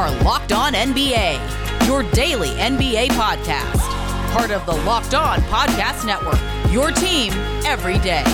are Locked On NBA, your daily NBA podcast. Part of the Locked On Podcast Network, your team every day.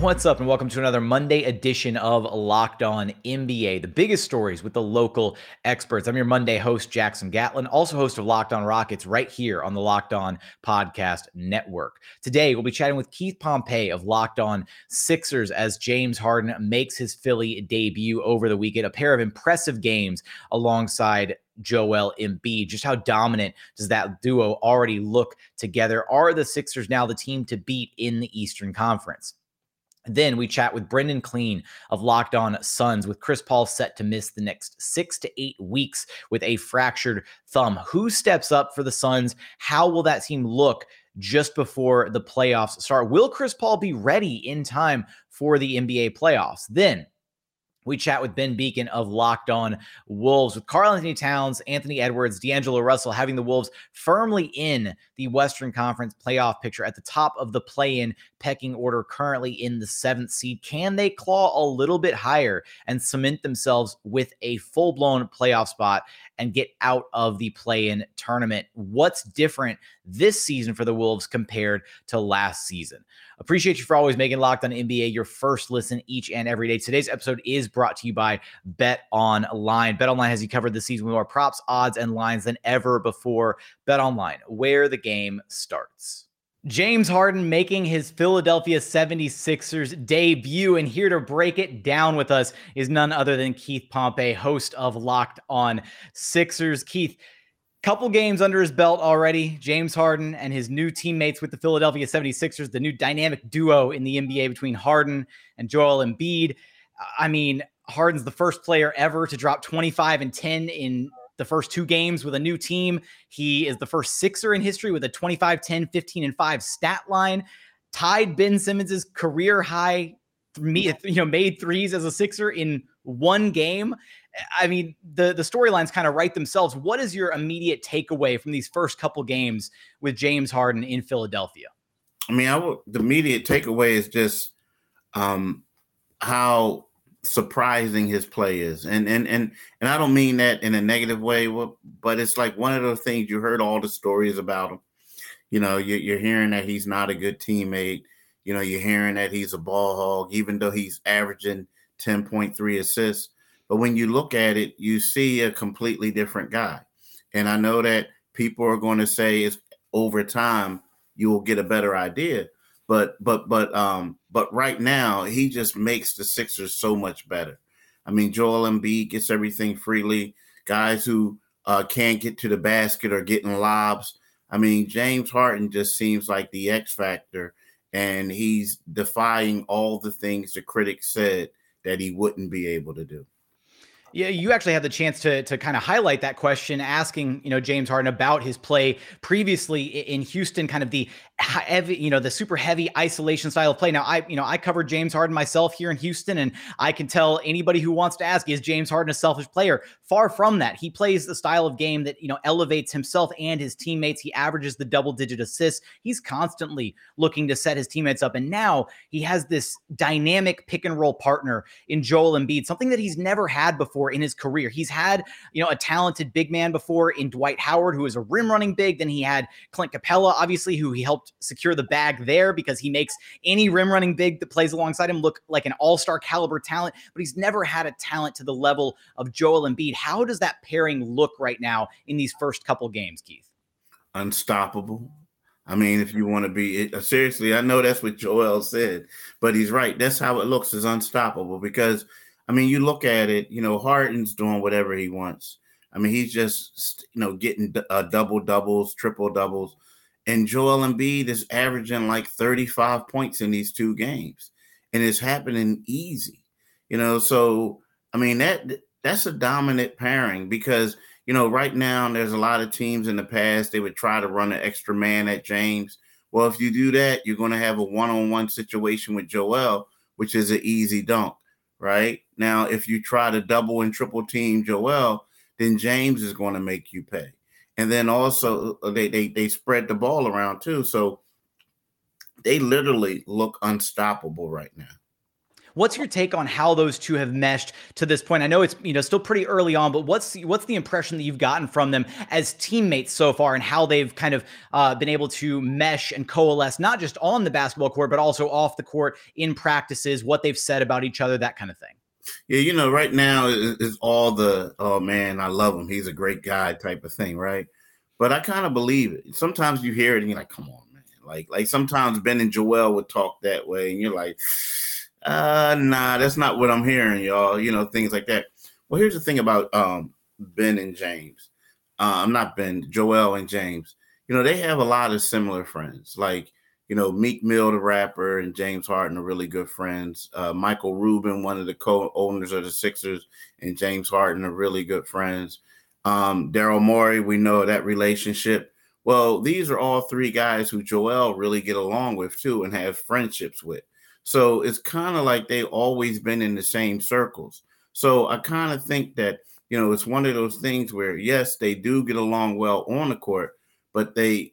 What's up, and welcome to another Monday edition of Locked On NBA, the biggest stories with the local experts. I'm your Monday host, Jackson Gatlin, also host of Locked On Rockets, right here on the Locked On Podcast Network. Today, we'll be chatting with Keith Pompey of Locked On Sixers as James Harden makes his Philly debut over the weekend. A pair of impressive games alongside Joel Embiid. Just how dominant does that duo already look together? Are the Sixers now the team to beat in the Eastern Conference? Then we chat with Brendan Clean of Locked On Suns with Chris Paul set to miss the next six to eight weeks with a fractured thumb. Who steps up for the Suns? How will that team look just before the playoffs start? Will Chris Paul be ready in time for the NBA playoffs? Then we chat with Ben Beecken of Locked On Wolves with Karl-Anthony Towns, Anthony Edwards, D'Angelo Russell having the Wolves firmly in the Western Conference playoff picture at the top of the play in pecking order, currently in the seventh seed. Can they claw a little bit higher and cement themselves with a full blown playoff spot and get out of the play in tournament? What's different this season for the Wolves compared to last season? Appreciate you for always making Locked On NBA your first listen each and every day. Today's episode is brought to you by Bet Online. Bet Online has you covered this season with more props, odds, and lines than ever before. Bet Online, where the game starts. James Harden making his Philadelphia 76ers debut. And here to break it down with us is none other than Keith Pompey, host of Locked On Sixers. Keith, couple games under his belt already. James Harden and his new teammates with the Philadelphia 76ers, the new dynamic duo in the NBA between Harden and Joel Embiid. I mean, Harden's the first player ever to drop 25 and 10 in the first two games with a new team. He is the first Sixer in history with a 25, 10, 15, and 5 stat line. Tied Ben Simmons's career high, you know, made threes as a Sixer in one game. I mean, the the storylines kind of write themselves. What is your immediate takeaway from these first couple games with James Harden in Philadelphia? I mean, I would, the immediate takeaway is just um, how surprising his play is, and and and and I don't mean that in a negative way, but it's like one of those things you heard all the stories about him. You know, you're hearing that he's not a good teammate. You know, you're hearing that he's a ball hog, even though he's averaging 10.3 assists but when you look at it, you see a completely different guy. And I know that people are going to say it's over time you will get a better idea. But but but um but right now he just makes the Sixers so much better. I mean, Joel Embiid gets everything freely. Guys who uh, can't get to the basket are getting lobs. I mean, James Harden just seems like the X factor, and he's defying all the things the critics said that he wouldn't be able to do. Yeah, you actually had the chance to to kind of highlight that question, asking you know James Harden about his play previously in Houston, kind of the heavy, you know, the super heavy isolation style of play. Now, I you know I covered James Harden myself here in Houston, and I can tell anybody who wants to ask, is James Harden a selfish player? Far from that. He plays the style of game that you know elevates himself and his teammates. He averages the double digit assists. He's constantly looking to set his teammates up, and now he has this dynamic pick and roll partner in Joel Embiid, something that he's never had before before in his career. He's had, you know, a talented big man before in Dwight Howard, who is a rim running big. Then he had Clint Capela, obviously, who he helped secure the bag there because he makes any rim running big that plays alongside him look like an all star caliber talent. But he's never had a talent to the level of Joel Embiid. How does that pairing look right now in these first couple games, Keith? Unstoppable. I mean, if you want to be uh, seriously, I know that's what Joel said, but he's right. That's how it looks is unstoppable because I mean, you look at it, you know, Harden's doing whatever he wants. I mean, he's just, you know, getting uh, double doubles, triple doubles. And Joel Embiid is averaging like 35 points in these two games. And it's happening easy, you know. So, I mean, that that's a dominant pairing because, you know, right now there's a lot of teams in the past, they would try to run an extra man at James. Well, if you do that, you're going to have a one on one situation with Joel, which is an easy dunk right? Now, if you try to double and triple team Joel, then James is going to make you pay. And then also uh, they they they spread the ball around too. So they literally look unstoppable right now. What's your take on how those two have meshed to this point? I know it's you know still pretty early on, but what's what's the impression that you've gotten from them as teammates so far, and how they've kind of uh, been able to mesh and coalesce, not just on the basketball court, but also off the court in practices, what they've said about each other, that kind of thing. Yeah, you know, right now it's all the oh man, I love him. He's a great guy type of thing, right? But I kind of believe it. Sometimes you hear it and you're like, come on, man. Like, like sometimes Ben and Joel would talk that way, and you're like, uh, nah, that's not what I'm hearing, y'all. You know, things like that. Well, here's the thing about um Ben and James. Uh, I'm not Ben, Joel and James. You know, they have a lot of similar friends. Like you know, Meek Mill, the rapper, and James Harden are really good friends. Uh, Michael Rubin, one of the co-owners of the Sixers, and James Harden are really good friends. Um, Daryl Morey, we know that relationship. Well, these are all three guys who Joel really get along with too and have friendships with. So it's kind of like they've always been in the same circles. So I kind of think that, you know, it's one of those things where, yes, they do get along well on the court, but they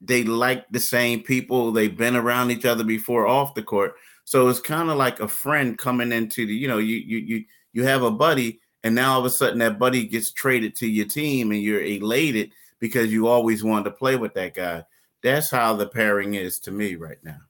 they like the same people. They've been around each other before off the court. So it's kind of like a friend coming into the, you know, you you you you have a buddy, and now all of a sudden that buddy gets traded to your team, and you're elated because you always wanted to play with that guy. That's how the pairing is to me right now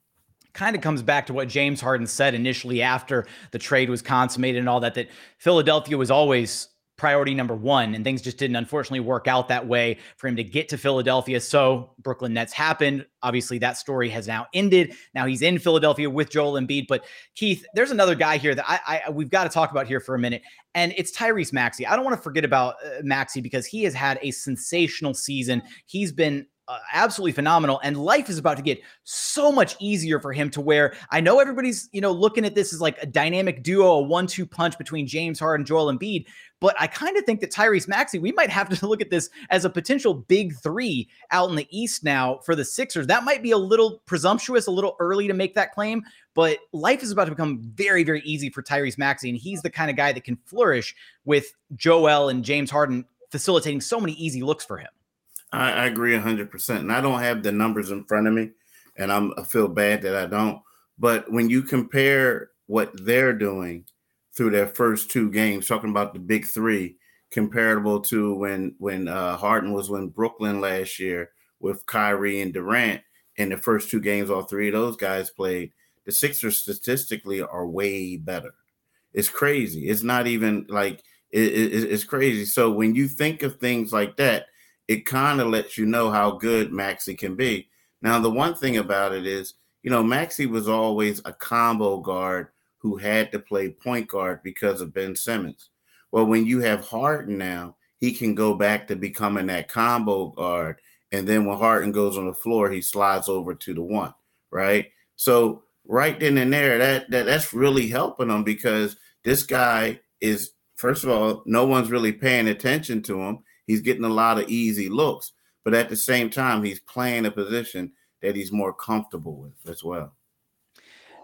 kind of comes back to what James Harden said initially after the trade was consummated and all that that Philadelphia was always priority number one. And things just didn't unfortunately work out that way for him to get to Philadelphia. So Brooklyn Nets happened. Obviously, that story has now ended. Now he's in Philadelphia with Joel Embiid. But Keith, there's another guy here that I, I we've got to talk about here for a minute, and it's Tyrese Maxey. I don't want to forget about uh, Maxey because he has had a sensational season. He's been uh, absolutely phenomenal and life is about to get so much easier for him to where I know everybody's you know looking at this as like a dynamic duo a one-two punch between James Harden Joel Embiid but I kind of think that Tyrese Maxey we might have to look at this as a potential big 3 out in the east now for the Sixers. That might be a little presumptuous a little early to make that claim but life is about to become very very easy for Tyrese Maxey and he's the kind of guy that can flourish with Joel and James Harden facilitating so many easy looks for him I, I agree hundred percent, and I don't have the numbers in front of me, and I'm I feel bad that I don't. But when you compare what they're doing through their first two games, talking about the big three, comparable to when when uh, Harden was in Brooklyn last year with Kyrie and Durant in the first two games, all three of those guys played. The Sixers statistically are way better. It's crazy. It's not even like it, it, it's crazy. So when you think of things like that, it kind of lets you know how good Maxey can be. Now, the one thing about it is, you know, Maxey was always a combo guard who had to play point guard because of Ben Simmons. Well, when you have Harden now, he can go back to becoming that combo guard. And then when Harden goes on the floor, he slides over to the one, right? So right then and there, that, that that's really helping him because this guy is, first of all, no one's really paying attention to him. He's getting a lot of easy looks, but at the same time, he's playing a position that he's more comfortable with as well.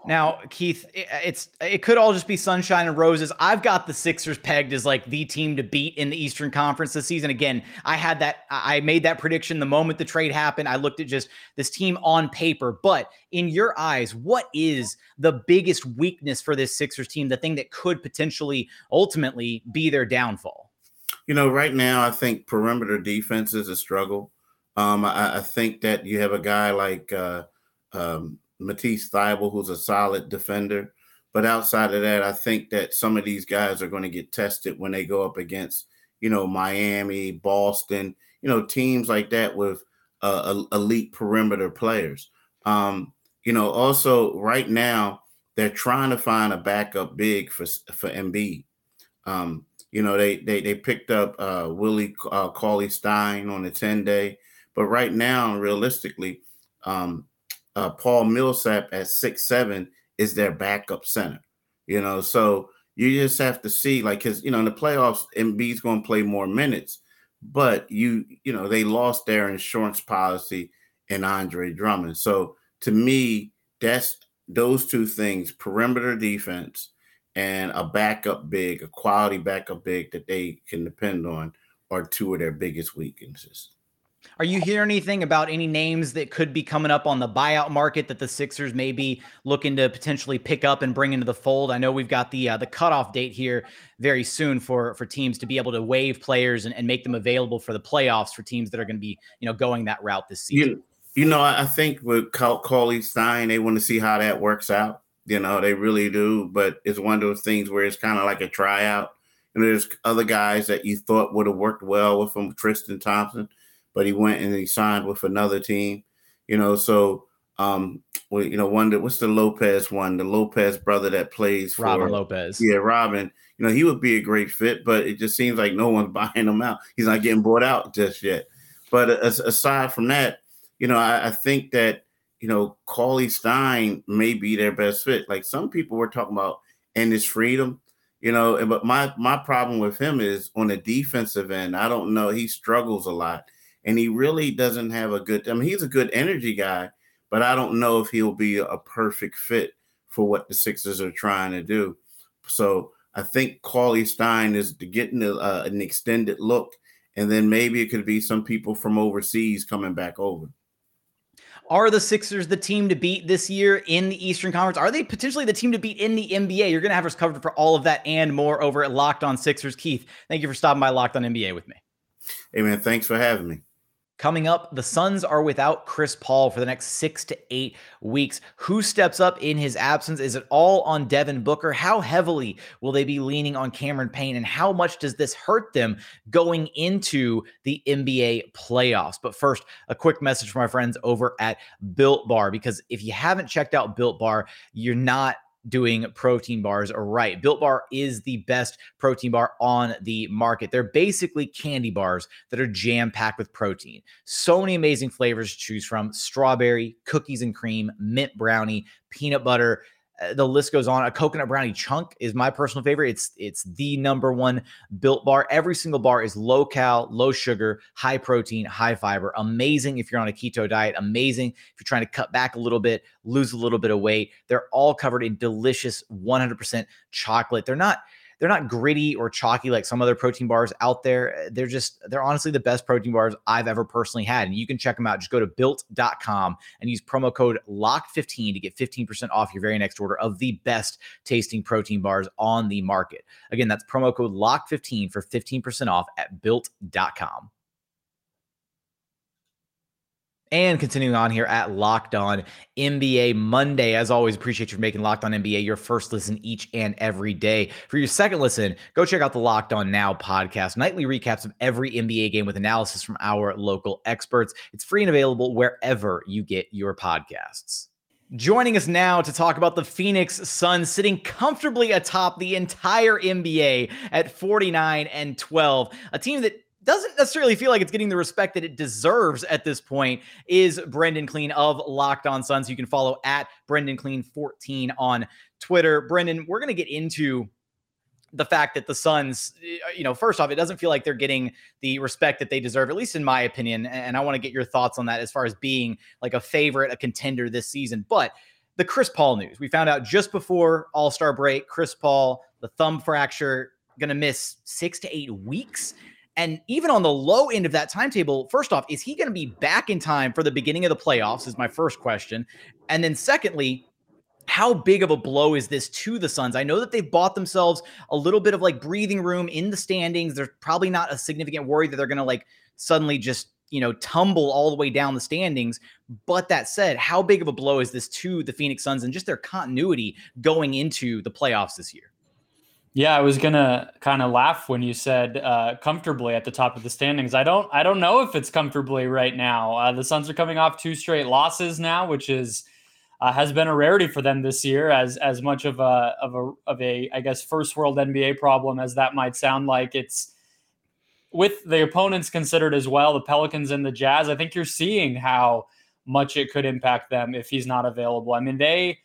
Now, Keith, it's it could all just be sunshine and roses. I've got the Sixers pegged as like the team to beat in the Eastern Conference this season. Again, I had that I made that prediction the moment the trade happened. I looked at just this team on paper, but in your eyes, what is the biggest weakness for this Sixers team? The thing that could potentially ultimately be their downfall? You know, right now I think perimeter defense is a struggle. Um, I, I, think that you have a guy like uh, um, Matisse Thybulle, who's a solid defender. But outside of that, I think that some of these guys are going to get tested when they go up against, you know, Miami, Boston, you know, teams like that with uh, elite perimeter players. Um, you know, also right now they're trying to find a backup big for for Embiid. Um, you know, they they they picked up uh, Willie uh, Cauley Stein on the ten day, but right now, realistically, um, uh, Paul Millsap at six seven is their backup center. You know, so you just have to see, like, because you know, in the playoffs, Embiid's going to play more minutes, but you you know they lost their insurance policy in Andre Drummond. So to me, that's those two things: perimeter defense and a backup big, a quality backup big that they can depend on are two of their biggest weaknesses. Are you hearing anything about any names that could be coming up on the buyout market that the Sixers may be looking to potentially pick up and bring into the fold? I know we've got the uh, the cutoff date here very soon for for teams to be able to waive players and, and make them available for the playoffs for teams that are going to be you know going that route this season. You, you know, I think with Cauley Stein, they want to see how that works out. You know, they really do. But it's one of those things where it's kind of like a tryout. And there's other guys that you thought would have worked well with them, Tristan Thompson but he went and he signed with another team. You know, so um, well, you know, one that what's the Lopez one? The Lopez brother that plays for Robin Lopez. Yeah, Robin. You know, he would be a great fit, but it just seems like no one's buying him out. He's not getting bought out just yet. But aside from that, you know, I, I think that you know, Cauley Stein may be their best fit. Like some people were talking about Enes Freedom, you know, but my my problem with him is on the defensive end, I don't know. He struggles a lot and he really doesn't have a good. I mean, he's a good energy guy, but I don't know if he'll be a perfect fit for what the Sixers are trying to do. So I think Cauley Stein is getting a, uh, an extended look, and then maybe it could be some people from overseas coming back over. Are the Sixers the team to beat this year in the Eastern Conference? Are they potentially the team to beat in the NBA? You're going to have us covered for all of that and more over at Locked On Sixers. Keith, thank you for stopping by Locked On NBA with me. Hey, man, thanks for having me. Coming up, the Suns are without Chris Paul for the next six to eight weeks. Who steps up in his absence? Is it all on Devin Booker? How heavily will they be leaning on Cameron Payne? And how much does this hurt them going into the NBA playoffs? But first, a quick message from my friends over at Built Bar, because if you haven't checked out Built Bar, you're not doing protein bars right. Built Bar is the best protein bar on the market. They're basically candy bars that are jam packed with protein. So many amazing flavors to choose from strawberry, cookies and cream, mint brownie, peanut butter. Uh, the list goes on. A coconut brownie chunk is my personal favorite. It's it's the number one built bar. Every single bar is low cal, low sugar, high protein, high fiber. Amazing if you're on a keto diet. Amazing if you're trying to cut back a little bit, lose a little bit of weight. They're all covered in delicious 100% chocolate. They're not they're not gritty or chalky like some other protein bars out there. They're just, they're honestly the best protein bars I've ever personally had. And you can check them out. Just go to built.com and use promo code LOCK15 to get 15% off your very next order of the best tasting protein bars on the market. Again, that's promo code LOCK15 for 15% off at built.com. And continuing on here at Locked On NBA Monday. As always, appreciate you for making Locked On NBA your first listen each and every day. For your second listen, go check out the Locked On Now podcast, nightly recaps of every NBA game with analysis from our local experts. It's free and available wherever you get your podcasts. Joining us now to talk about the Phoenix Suns sitting comfortably atop the entire NBA at 49 and 12, a team that doesn't necessarily feel like it's getting the respect that it deserves at this point is Brendan Clean of Locked On Suns. You can follow at Brendan Clean 14 on Twitter. Brendan, we're going to get into the fact that the Suns, eh, you know, first off, it doesn't feel like they're getting the respect that they deserve, at least in my opinion. And I want to get your thoughts on that as far as being like a favorite, a contender this season. But the Chris Paul news, we found out just before All Star break, Chris Paul, the thumb fracture, going to miss six to eight weeks. And even on the low end of that timetable, first off, is he going to be back in time for the beginning of the playoffs? Is my first question. And then, secondly, how big of a blow is this to the Suns? I know that they've bought themselves a little bit of like breathing room in the standings. There's probably not a significant worry that they're going to like suddenly just, you know, tumble all the way down the standings. But that said, how big of a blow is this to the Phoenix Suns and just their continuity going into the playoffs this year? Yeah, I was gonna kind of laugh when you said uh, comfortably at the top of the standings. I don't, I don't know if it's comfortably right now. Uh, the Suns are coming off two straight losses now, which is uh, has been a rarity for them this year. As as much of a of a of a I guess first world NBA problem as that might sound like, it's with the opponents considered as well, the Pelicans and the Jazz. I think you're seeing how much it could impact them if he's not available. I mean, they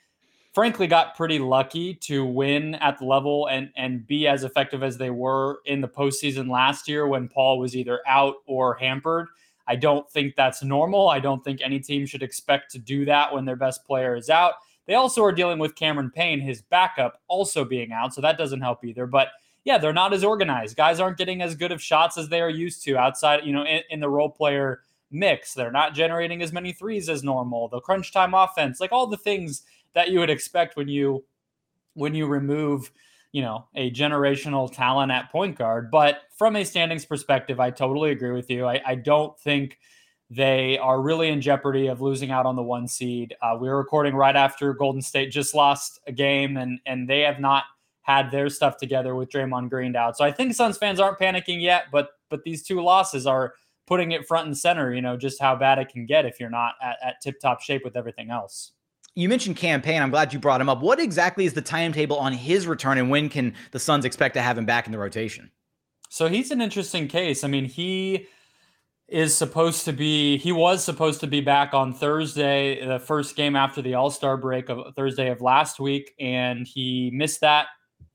frankly got pretty lucky to win at the level and and be as effective as they were in the postseason last year when Paul was either out or hampered. I don't think that's normal. I don't think any team should expect to do that when their best player is out. They also are dealing with Cameron Payne, his backup, also being out, so that doesn't help either. But yeah, they're not as organized. Guys aren't getting as good of shots as they are used to outside, you know, in, in the role player mix. They're not generating as many threes as normal. The crunch time offense, like all the things that you would expect when you when you remove you know a generational talent at point guard but from a standings perspective i totally agree with you i, I don't think they are really in jeopardy of losing out on the one seed uh, we were recording right after golden state just lost a game and and they have not had their stuff together with Draymond Green out. So I think Suns fans aren't panicking yet, but but these two losses are putting it front and center, you know, just how bad it can get if you're not at, at tip top shape with everything else. You mentioned Cam Payne. I'm glad you brought him up. What exactly is the timetable on his return, and when can the Suns expect to have him back in the rotation? So he's an interesting case. I mean, he is supposed to be he was supposed to be back on Thursday, the first game after the All-Star break of Thursday of last week and he missed that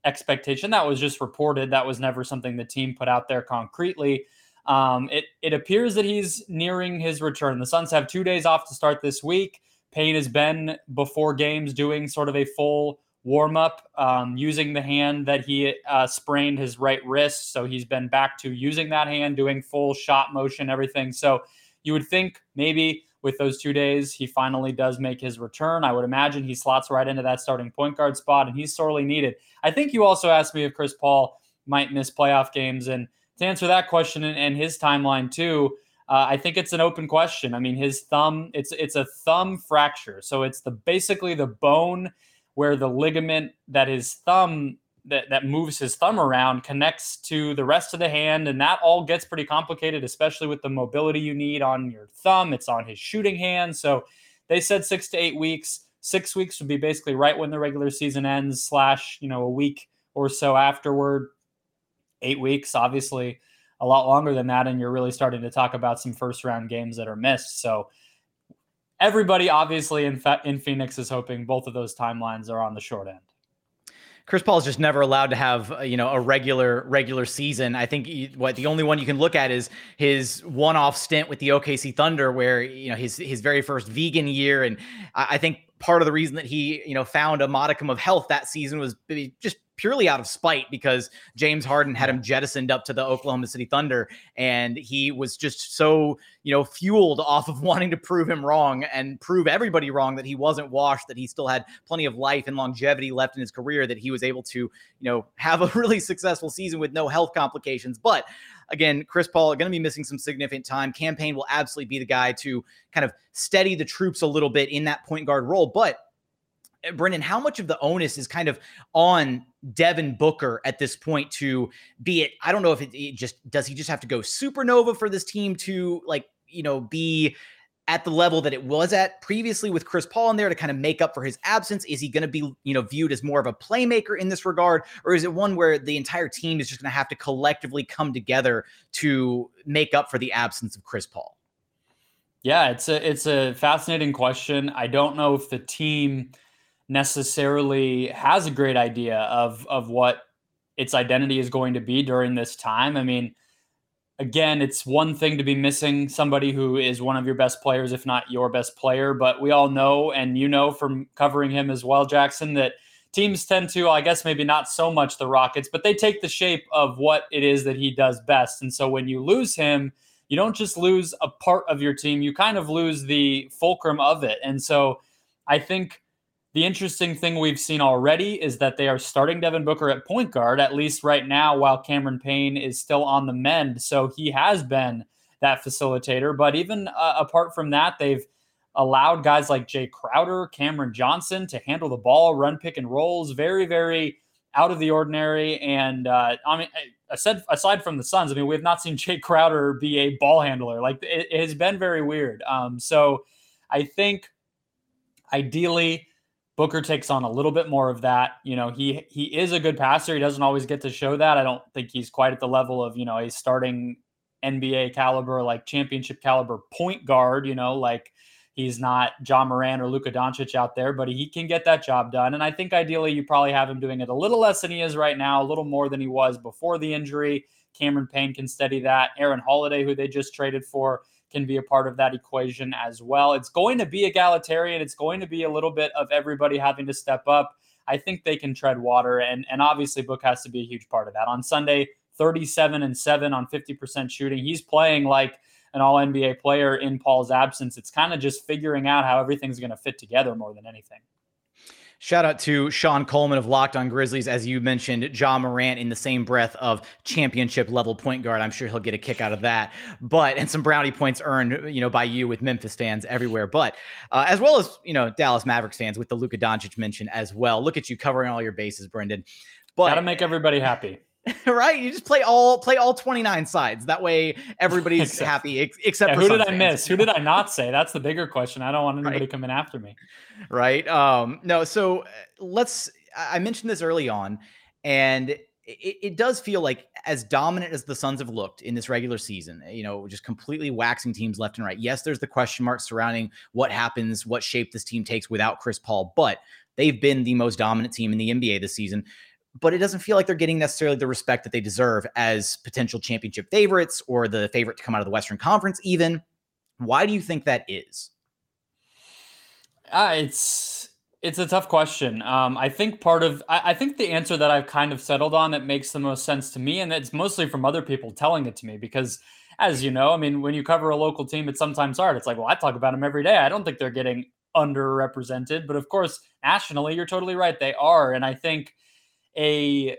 expectation. That was just reported. That was never something the team put out there concretely. Um, it it appears that he's nearing his return. The Suns have two days off to start this week. Payne has been before games doing sort of a full warm up um, using the hand that he uh, sprained his right wrist. So he's been back to using that hand, doing full shot motion, everything. So you would think maybe with those two days, he finally does make his return. I would imagine he slots right into that starting point guard spot, and he's sorely needed. I think you also asked me if Chris Paul might miss playoff games. And to answer that question and, and his timeline too, uh, I think it's an open question. I mean, his thumb, it's it's a thumb fracture. So it's the basically the bone where the ligament that his thumb that, that moves his thumb around connects to the rest of the hand. And that all gets pretty complicated, especially with the mobility you need on your thumb. It's on his shooting hand. So they said six to eight weeks. Six weeks would be basically right when the regular season ends, slash, you know, a week or so afterward. Eight weeks, obviously a lot longer than that. And you're really starting to talk about some first round games that are missed. So everybody obviously in, in Phoenix is hoping both of those timelines are on the short end. Chris Paul is just never allowed to have you know a regular regular season. I think what the only one you can look at is his one-off stint with the OKC Thunder, where you know his his very first vegan year, and I, I think part of the reason that he you know found a modicum of health that season was just purely out of spite because James Harden had him jettisoned up to the Oklahoma City Thunder and he was just so, you know, fueled off of wanting to prove him wrong and prove everybody wrong that he wasn't washed, that he still had plenty of life and longevity left in his career, that he was able to, you know, have a really successful season with no health complications. But again, Chris Paul going to be missing some significant time. Cam Payne will absolutely be the guy to kind of steady the troops a little bit in that point guard role. But Eh, Brendan, how much of the onus is kind of on Devin Booker at this point to be it? I don't know if it, it, just does he just have to go supernova for this team to like, you know, be at the level that it was at previously with Chris Paul in there to kind of make up for his absence? Is he going to be, you know, viewed as more of a playmaker in this regard? Or is it one where the entire team is just going to have to collectively come together to make up for the absence of Chris Paul? Yeah, it's a it's a fascinating question. I don't know if the team necessarily has a great idea of of what its identity is going to be during this time. I mean, again, it's one thing to be missing somebody who is one of your best players, if not your best player. But we all know, and you know from covering him as well, Jackson, that teams tend to, I guess, maybe not so much the Rockets, but they take the shape of what it is that he does best. And so when you lose him, you don't just lose a part of your team, you kind of lose the fulcrum of it. And so I think the interesting thing we've seen already is that they are starting Devin Booker at point guard, at least right now, while Cameron Payne is still on the mend. So he has been that facilitator. But even uh, apart from that, they've allowed guys like Jay Crowder, Cameron Johnson to handle the ball, run pick and rolls, very, very out of the ordinary. And uh, I mean, said aside from the Suns, I mean, we have not seen Jay Crowder be a ball handler. Like it, it has been very weird. Um, so I think ideally Booker takes on a little bit more of that. You know, he he is a good passer. He doesn't always get to show that. I don't think he's quite at the level of, you know, a starting NBA caliber, like championship caliber point guard, you know, like he's not Ja Morant or Luka Doncic out there, but he can get that job done. And I think ideally you probably have him doing it a little less than he is right now, a little more than he was before the injury. Cameron Payne can steady that. Aaron Holiday, who they just traded for, can be a part of that equation as well. It's going to be egalitarian. It's going to be a little bit of everybody having to step up. I think they can tread water, and and obviously Book has to be a huge part of that. On Sunday, 37 and seven on 50% shooting. He's playing like an all NBA player in Paul's absence. It's kind of just figuring out how everything's going to fit together more than anything. Shout out to Sean Coleman of Locked On Grizzlies. As you mentioned, Ja Morant in the same breath of championship level point guard. I'm sure he'll get a kick out of that. But, and some brownie points earned, you know, by you with Memphis fans everywhere. But, uh, as well as, you know, Dallas Mavericks fans with the Luka Doncic mention as well. Look at you covering all your bases, Brendan. But, gotta make everybody happy. right? You just play all play all 29 sides. That way everybody's except, happy ex- except yeah, who did I miss? Who did I not say? That's the bigger question. I don't want anybody right. coming after me. Right. Um no, so uh, let's I mentioned this early on and it, it does feel like as dominant as the Suns have looked in this regular season, you know, just completely waxing teams left and right. Yes, there's the question marks surrounding what happens, what shape this team takes without Chris Paul, but they've been the most dominant team in the NBA this season but it doesn't feel like they're getting necessarily the respect that they deserve as potential championship favorites or the favorite to come out of the Western Conference, even. Why do you think that is? Uh, it's it's a tough question. Um, I think part of I, I, think the answer that I've kind of settled on that makes the most sense to me, and it's mostly from other people telling it to me because, as you know, I mean, when you cover a local team, it's sometimes hard. It's like, well, I talk about them every day. I don't think they're getting underrepresented, but of course, nationally, you're totally right. They are, and I think a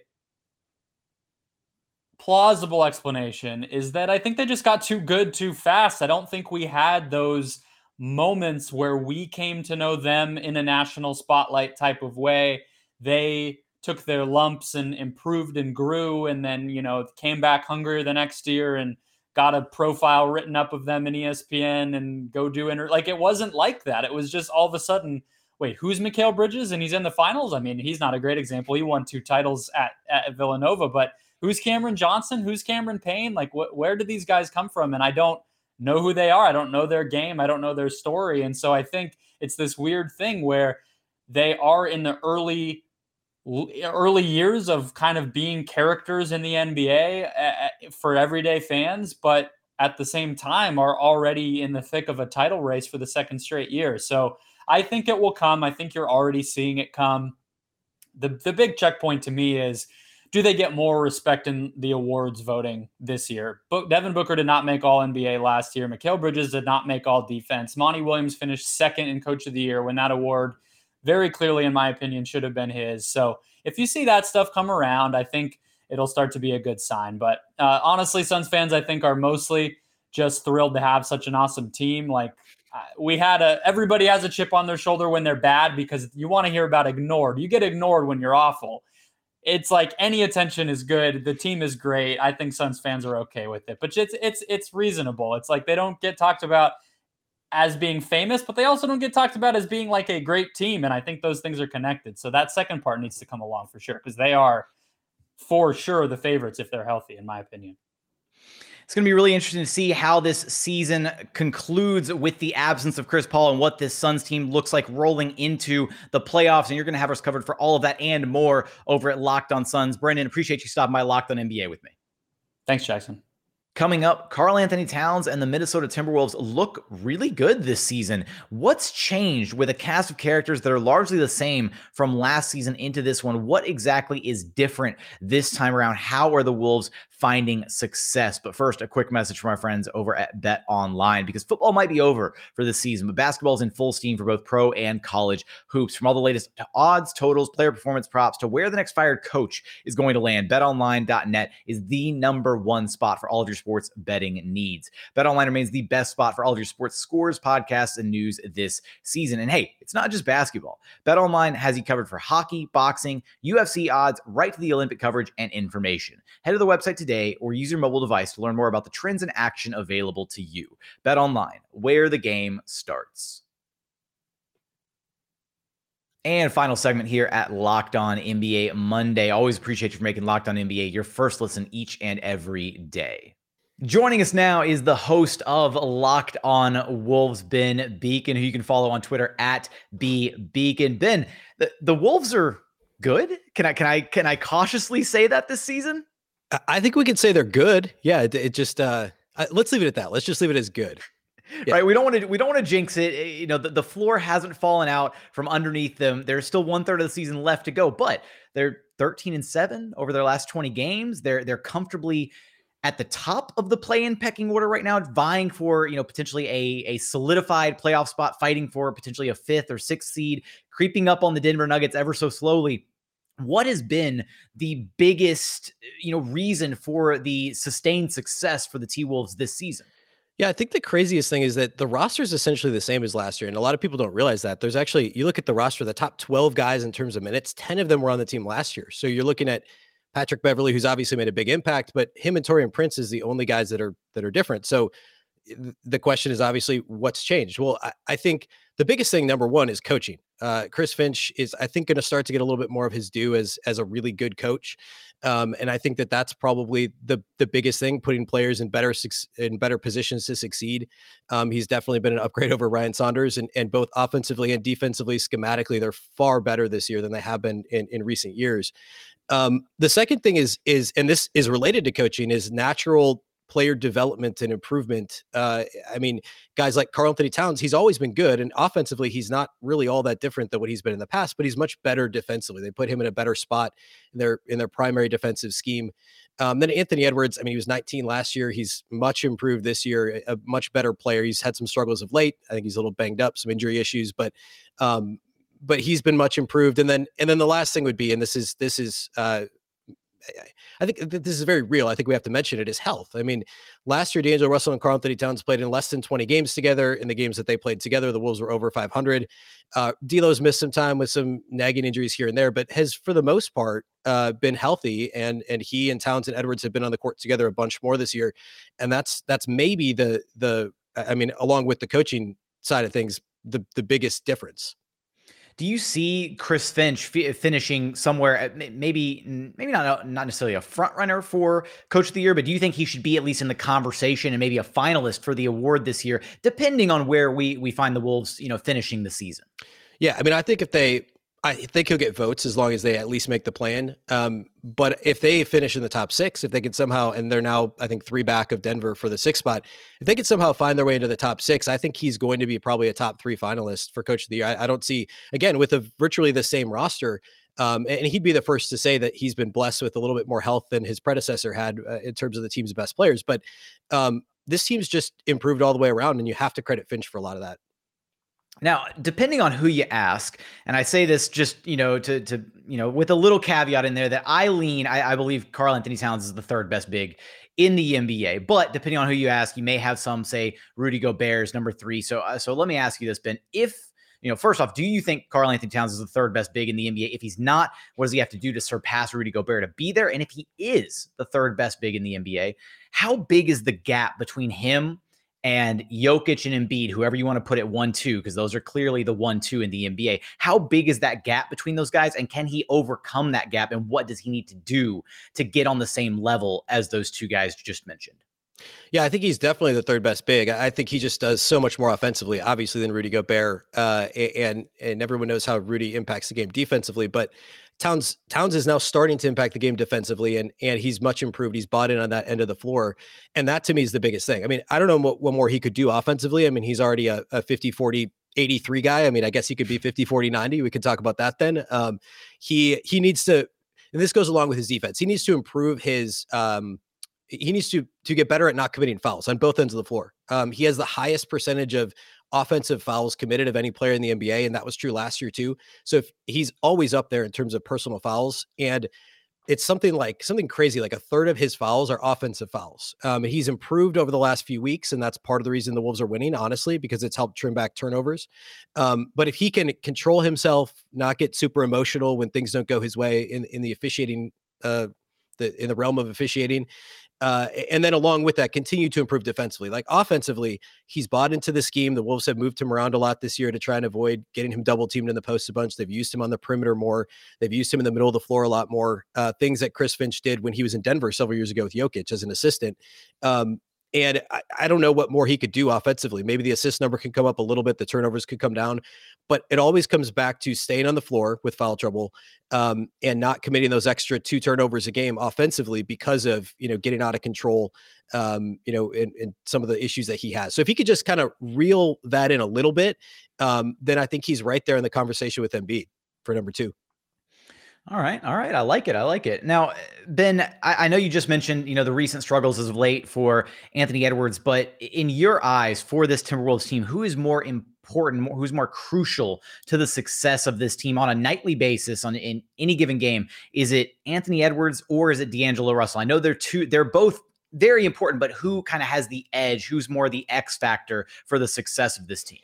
plausible explanation is that I think they just got too good too fast. I don't think we had those moments where we came to know them in a national spotlight type of way. They took their lumps and improved and grew and then, you know, came back hungrier the next year and got a profile written up of them in ESPN and go do inter- like it wasn't like that. It was just all of a sudden wait, who's Mikal Bridges? And he's in the finals. I mean, he's not a great example. He won two titles at, at Villanova, but who's Cameron Johnson? Who's Cameron Payne? Like, wh- where did these guys come from? And I don't know who they are. I don't know their game. I don't know their story. And so I think it's this weird thing where they are in the early early years of kind of being characters in the NBA for everyday fans, but at the same time are already in the thick of a title race for the second straight year. So I think it will come. I think you're already seeing it come. The the big checkpoint to me is do they get more respect in the awards voting this year? But Devin Booker did not make all NBA last year. Mikal Bridges did not make all defense. Monty Williams finished second in coach of the year when that award very clearly, in my opinion, should have been his. So if you see that stuff come around, I think it'll start to be a good sign. But uh, honestly, Suns fans, I think, are mostly just thrilled to have such an awesome team. Like Uh, we had a everybody has a chip on their shoulder when they're bad because you want to hear about ignored. You get ignored when you're awful. It's like any attention is good. The team is great. I think Suns fans are okay with it, but it's it's it's reasonable. It's like they don't get talked about as being famous, but they also don't get talked about as being like a great team. And I think those things are connected. So that second part needs to come along for sure because they are for sure the favorites if they're healthy, in my opinion. It's going to be really interesting to see how this season concludes with the absence of Chris Paul and what this Suns team looks like rolling into the playoffs. And you're going to have us covered for all of that and more over at Locked On Suns. Brendan, appreciate you stopping by Locked On NBA with me. Thanks, Jackson. Coming up, Karl-Anthony Towns and the Minnesota Timberwolves look really good this season. What's changed with a cast of characters that are largely the same from last season into this one? What exactly is different this time around? How are the Wolves finding success. But first, a quick message from our friends over at Bet Online because football might be over for this season, but basketball is in full steam for both pro and college hoops. From all the latest odds, totals, player performance props to where the next fired coach is going to land, betonline.net is the number one spot for all of your sports betting needs. BetOnline remains the best spot for all of your sports scores, podcasts, and news this season. And hey, it's not just basketball. BetOnline has you covered for hockey, boxing, UFC odds, right to the Olympic coverage and information. Head to the website today today or use your mobile device to learn more about the trends and action available to you. Bet online, where the game starts. And final segment here at Locked On NBA Monday. Always appreciate you for making Locked On NBA your first listen each and every day. Joining us now is the host of Locked On Wolves, Ben Beecken, who you can follow on Twitter at B Beecken. Ben, the, the Wolves are good. Can I can I can I cautiously say that this season? I think we can say they're good. Yeah, it, it just uh, let's leave it at that. Let's just leave it as good. Yeah. Right. We don't want to we don't want to jinx it. Eh, you know, the, the floor hasn't fallen out from underneath them. There's still one third of the season left to go, but they're 13 and 7 over their last 20 games. They're they're comfortably at the top of the play-in pecking order right now, vying for you know potentially a a solidified playoff spot, fighting for potentially a fifth or sixth seed, creeping up on the Denver Nuggets ever so slowly. What has been the biggest you know reason for the sustained success for the T Wolves this season? Yeah, I think the craziest thing is that the roster is essentially the same as last year. And a lot of people don't realize that. There's actually, you look at the roster, the top 12 guys in terms of minutes, 10 of them were on the team last year. So you're looking at Patrick Beverley, who's obviously made a big impact, but him and Taurean Prince is the only guys that are that are different. So eh, the question is obviously what's changed. Well, I, I think the biggest thing, number one, is coaching. Uh, Chris Finch is, I think, going to start to get a little bit more of his due as as a really good coach, um, and I think that that's probably the the biggest thing, putting players in better in better positions to succeed. Um, he's definitely been an upgrade over Ryan Saunders, and and both offensively and defensively, schematically, they're far better this year than they have been in in recent years. Um, the second thing is is and this is related to coaching is natural player development and improvement. Uh, I mean, guys like Karl-Anthony Towns, he's always been good, and offensively, he's not really all that different than what he's been in the past, but he's much better defensively. They put him in a better spot in their in their primary defensive scheme. Um, then Anthony Edwards, I mean, he was 19 last year. He's much improved this year, a much better player. He's had some struggles of late. I think he's a little banged up, some injury issues, but um, but he's been much improved. And then and then the last thing would be, and this is this is uh, I think this is very real. I think we have to mention it is health. I mean, last year D'Angelo Russell and Karl-Anthony Towns played in less than 20 games together. In the games that they played together, the Wolves were over 500. Uh, D'Lo's missed some time with some nagging injuries here and there, but has for the most part uh, been healthy. And and he and Towns and Edwards have been on the court together a bunch more this year, and that's that's maybe the the I mean, along with the coaching side of things, the the biggest difference. Do you see Chris Finch f- finishing somewhere, maybe maybe not not necessarily a front runner for Coach of the Year, but do you think he should be at least in the conversation and maybe a finalist for the award this year, depending on where we we find the Wolves, you know, finishing the season? Yeah, I mean, I think if they I think he'll get votes as long as they at least make the plan. Um, but if they finish in the top six, if they can somehow, and they're now, I think, three back of Denver for the sixth spot, if they can somehow find their way into the top six, I think he's going to be probably a top three finalist for coach of the year. I, I don't see, again, with a virtually the same roster, um, and he'd be the first to say that he's been blessed with a little bit more health than his predecessor had uh, in terms of the team's best players. But um, this team's just improved all the way around, and you have to credit Finch for a lot of that. Now, depending on who you ask, and I say this just you know to to you know with a little caveat in there that I lean, I, I believe Karl-Anthony Towns is the third best big in the NBA. But depending on who you ask, you may have some say Rudy Gobert is number three. So uh, so let me ask you this, Ben: If you know, first off, do you think Karl-Anthony Towns is the third best big in the NBA? If he's not, what does he have to do to surpass Rudy Gobert to be there? And if he is the third best big in the NBA, how big is the gap between him? And Jokic and Embiid, whoever you want to put it one two, because those are clearly the one two in the NBA. How big is that gap between those guys, and can he overcome that gap? And what does he need to do to get on the same level as those two guys just mentioned? Yeah, I think he's definitely the third best big. I think he just does so much more offensively, obviously, than Rudy Gobert. Uh, and and everyone knows how Rudy impacts the game defensively, but Towns Towns is now starting to impact the game defensively, and and he's much improved. He's bought in on that end of the floor, and that to me is the biggest thing. I mean, I don't know what, what more he could do offensively. I mean, he's already a, a 50 40 83 guy. I mean, I guess he could be 50 40 90. We could talk about that then. Um, he he needs to, and this goes along with his defense. He needs to improve his um, he needs to to get better at not committing fouls on both ends of the floor. Um, he has the highest percentage of offensive fouls committed of any player in the NBA, and that was true last year too. So if he's always up there in terms of personal fouls, and it's something like something crazy, like a third of his fouls are offensive fouls. Um, he's improved over the last few weeks, and that's part of the reason the Wolves are winning, honestly, because it's helped trim back turnovers. Um, but if he can control himself, not get super emotional when things don't go his way in in the officiating uh, the in the realm of officiating uh, and then along with that, continue to improve defensively. Like offensively, he's bought into the scheme. The Wolves have moved him around a lot this year to try and avoid getting him double teamed in the post a bunch. They've used him on the perimeter more. They've used him in the middle of the floor a lot more. Uh, things that Chris Finch did when he was in Denver several years ago with Jokic as an assistant. Um, and I, I, don't know what more he could do offensively. Maybe the assist number can come up a little bit, the turnovers could come down, but it always comes back to staying on the floor with foul trouble um, and not committing those extra two turnovers a game offensively because of you know getting out of control, um, you know, and, and, some of the issues that he has. So if he could just kind of reel that in a little bit, um, then I think he's right there in the conversation with Embiid for number two. All right, all right. I like it. I like it. Now, Ben, I, I, know you just mentioned, you know, the recent struggles as of late for Anthony Edwards, but in your eyes, for this Timberwolves team, who is more important, who's more crucial to the success of this team on a nightly basis on in any given game? Is it Anthony Edwards or is it D'Angelo Russell? I know they're two, they're both very important, but who kind of has the edge? Who's more the X factor for the success of this team?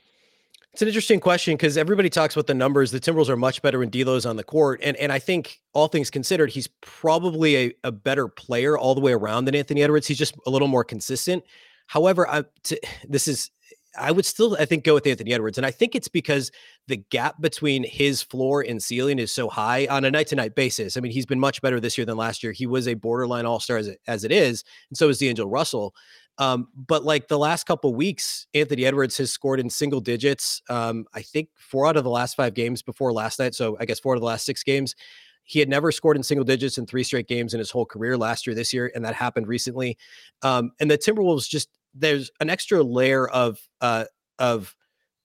It's an interesting question because everybody talks about the numbers. The Timberwolves are much better when D'Lo's on the court, and and I think all things considered, he's probably a, a better player all the way around than Anthony Edwards. He's just a little more consistent. However, I, to, this is I would still I think go with Anthony Edwards, and I think it's because the gap between his floor and ceiling is so high on a night to night basis. I mean, he's been much better this year than last year. He was a borderline All Star as as it is, and so is D'Angelo Russell. Um, but like the last couple weeks, Anthony Edwards has scored in single digits. Um, I think four out of the last five games before last night. So I guess four out of the last six games. He had never scored in single digits in three straight games in his whole career last year, this year, and that happened recently. Um, and the Timberwolves just there's an extra layer of uh, of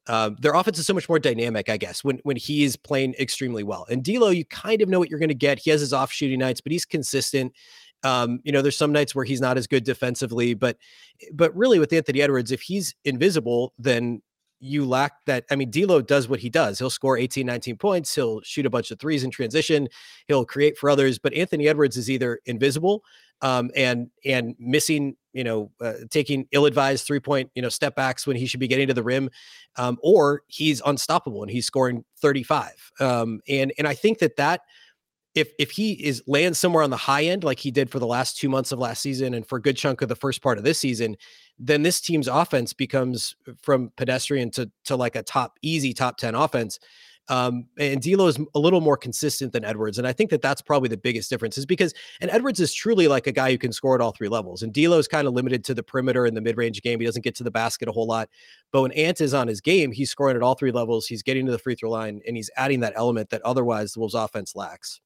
uh, their offense is so much more dynamic, I guess, when when he is playing extremely well. And D'Lo, you kind of know what you're going to get. He has his off shooting nights, but he's consistent. Um, you know, there's some nights where he's not as good defensively, but but really with Anthony Edwards, if he's invisible, then you lack that. I mean, D'Lo does what he does. He'll score 18, 19 points. He'll shoot a bunch of threes in transition. He'll create for others. But Anthony Edwards is either invisible um, and and missing, you know, uh, taking ill-advised three-point, you know, step backs when he should be getting to the rim, um, or he's unstoppable and he's scoring 35. Um, and and I think that that if if he is lands somewhere on the high end like he did for the last two months of last season and for a good chunk of the first part of this season, then this team's offense becomes from pedestrian to to like a top easy top ten offense. Um, and D'Lo is a little more consistent than Edwards, and I think that that's probably the biggest difference. Is because and Edwards is truly like a guy who can score at all three levels, and D'Lo is kind of limited to the perimeter and the mid range game. He doesn't get to the basket a whole lot, but when Ant is on his game, he's scoring at all three levels. He's getting to the free throw line, and he's adding that element that otherwise the Wolves' offense lacks.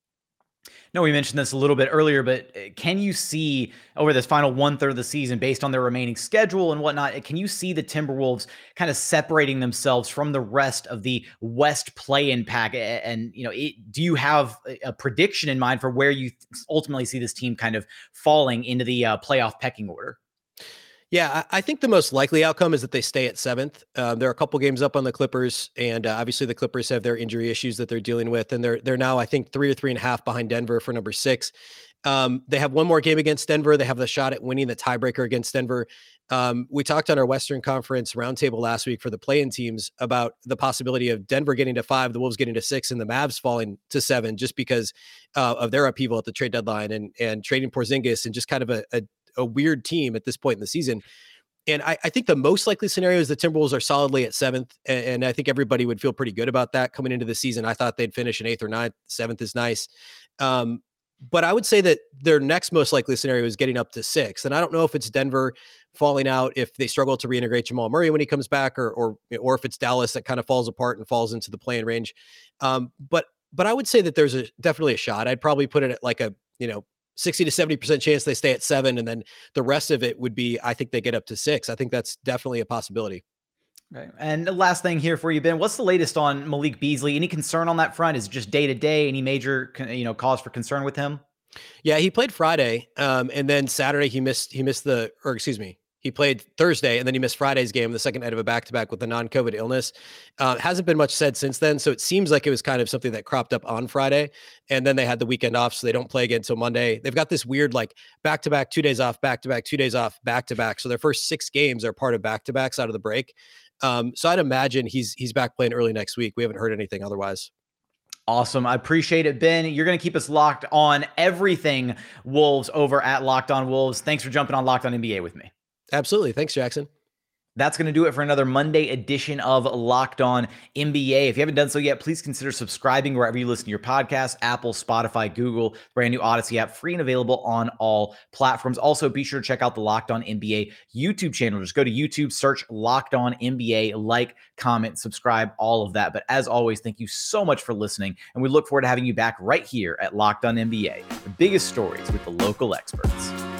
No, we mentioned this a little bit earlier, but uh, can you see over this final one third of the season, based on their remaining schedule and whatnot, can you see the Timberwolves kind of separating themselves from the rest of the West play-in pack? And you know, it, do you have a prediction in mind for where you ultimately see this team kind of falling into the uh, playoff pecking order? Yeah, I think the most likely outcome is that they stay at seventh. Um, they're a couple games up on the Clippers, and uh, obviously the Clippers have their injury issues that they're dealing with, and they're they're now I think three or three and a half behind Denver for number six. Um, they have one more game against Denver. They have the shot at winning the tiebreaker against Denver. Um, we talked on our Western Conference roundtable last week for the play-in teams about the possibility of Denver getting to five, the Wolves getting to six, and the Mavs falling to seven just because uh, of their upheaval at the trade deadline and and trading Porzingis and just kind of a, a a weird team at this point in the season. And I, I, think the most likely scenario is the Timberwolves are solidly at seventh. And, and, I think everybody would feel pretty good about that coming into the season. I thought they'd finish in eighth or ninth. Seventh is nice. Um, but I would say that their next most likely scenario is getting up to six. And I don't know if it's Denver falling out, if they struggle to reintegrate Jamal Murray when he comes back, or or or if it's Dallas that kind of falls apart and falls into the play-in range. Um, but but I would say that there's a definitely a shot. I'd probably put it at like a you know 60 to 70% chance they stay at seven. And then the rest of it would be, I think they get up to six. I think that's definitely a possibility. Okay. And the last thing here for you, Ben, what's the latest on Malik Beasley? Any concern on that front? Is it just day to day? Any major, you know, cause for concern with him? Yeah, he played Friday, um, and then Saturday he missed. He missed the, or excuse me, he played Thursday and then he missed Friday's game, the second night of a back to back with a non COVID illness. Uh, hasn't been much said since then. So it seems like it was kind of something that cropped up on Friday. And then they had the weekend off. So they don't play again until Monday. They've got this weird like back to back, two days off, back to back, two days off, back to back. So their first six games are part of back to backs out of the break. Um, so I'd imagine he's he's back playing early next week. We haven't heard anything otherwise. Awesome. I appreciate it, Ben. You're going to keep us locked on everything Wolves over at Locked On Wolves. Thanks for jumping on Locked On NBA with me. Absolutely. Thanks, Jackson. That's going to do it for another Monday edition of Locked On NBA. If you haven't done so yet, please consider subscribing wherever you listen to your podcast Apple, Spotify, Google, brand new Audacy app, free and available on all platforms. Also, be sure to check out the Locked On NBA YouTube channel. Just go to YouTube, search Locked On NBA, like, comment, subscribe, all of that. But as always, thank you so much for listening. And we look forward to having you back right here at Locked On NBA, the biggest stories with the local experts.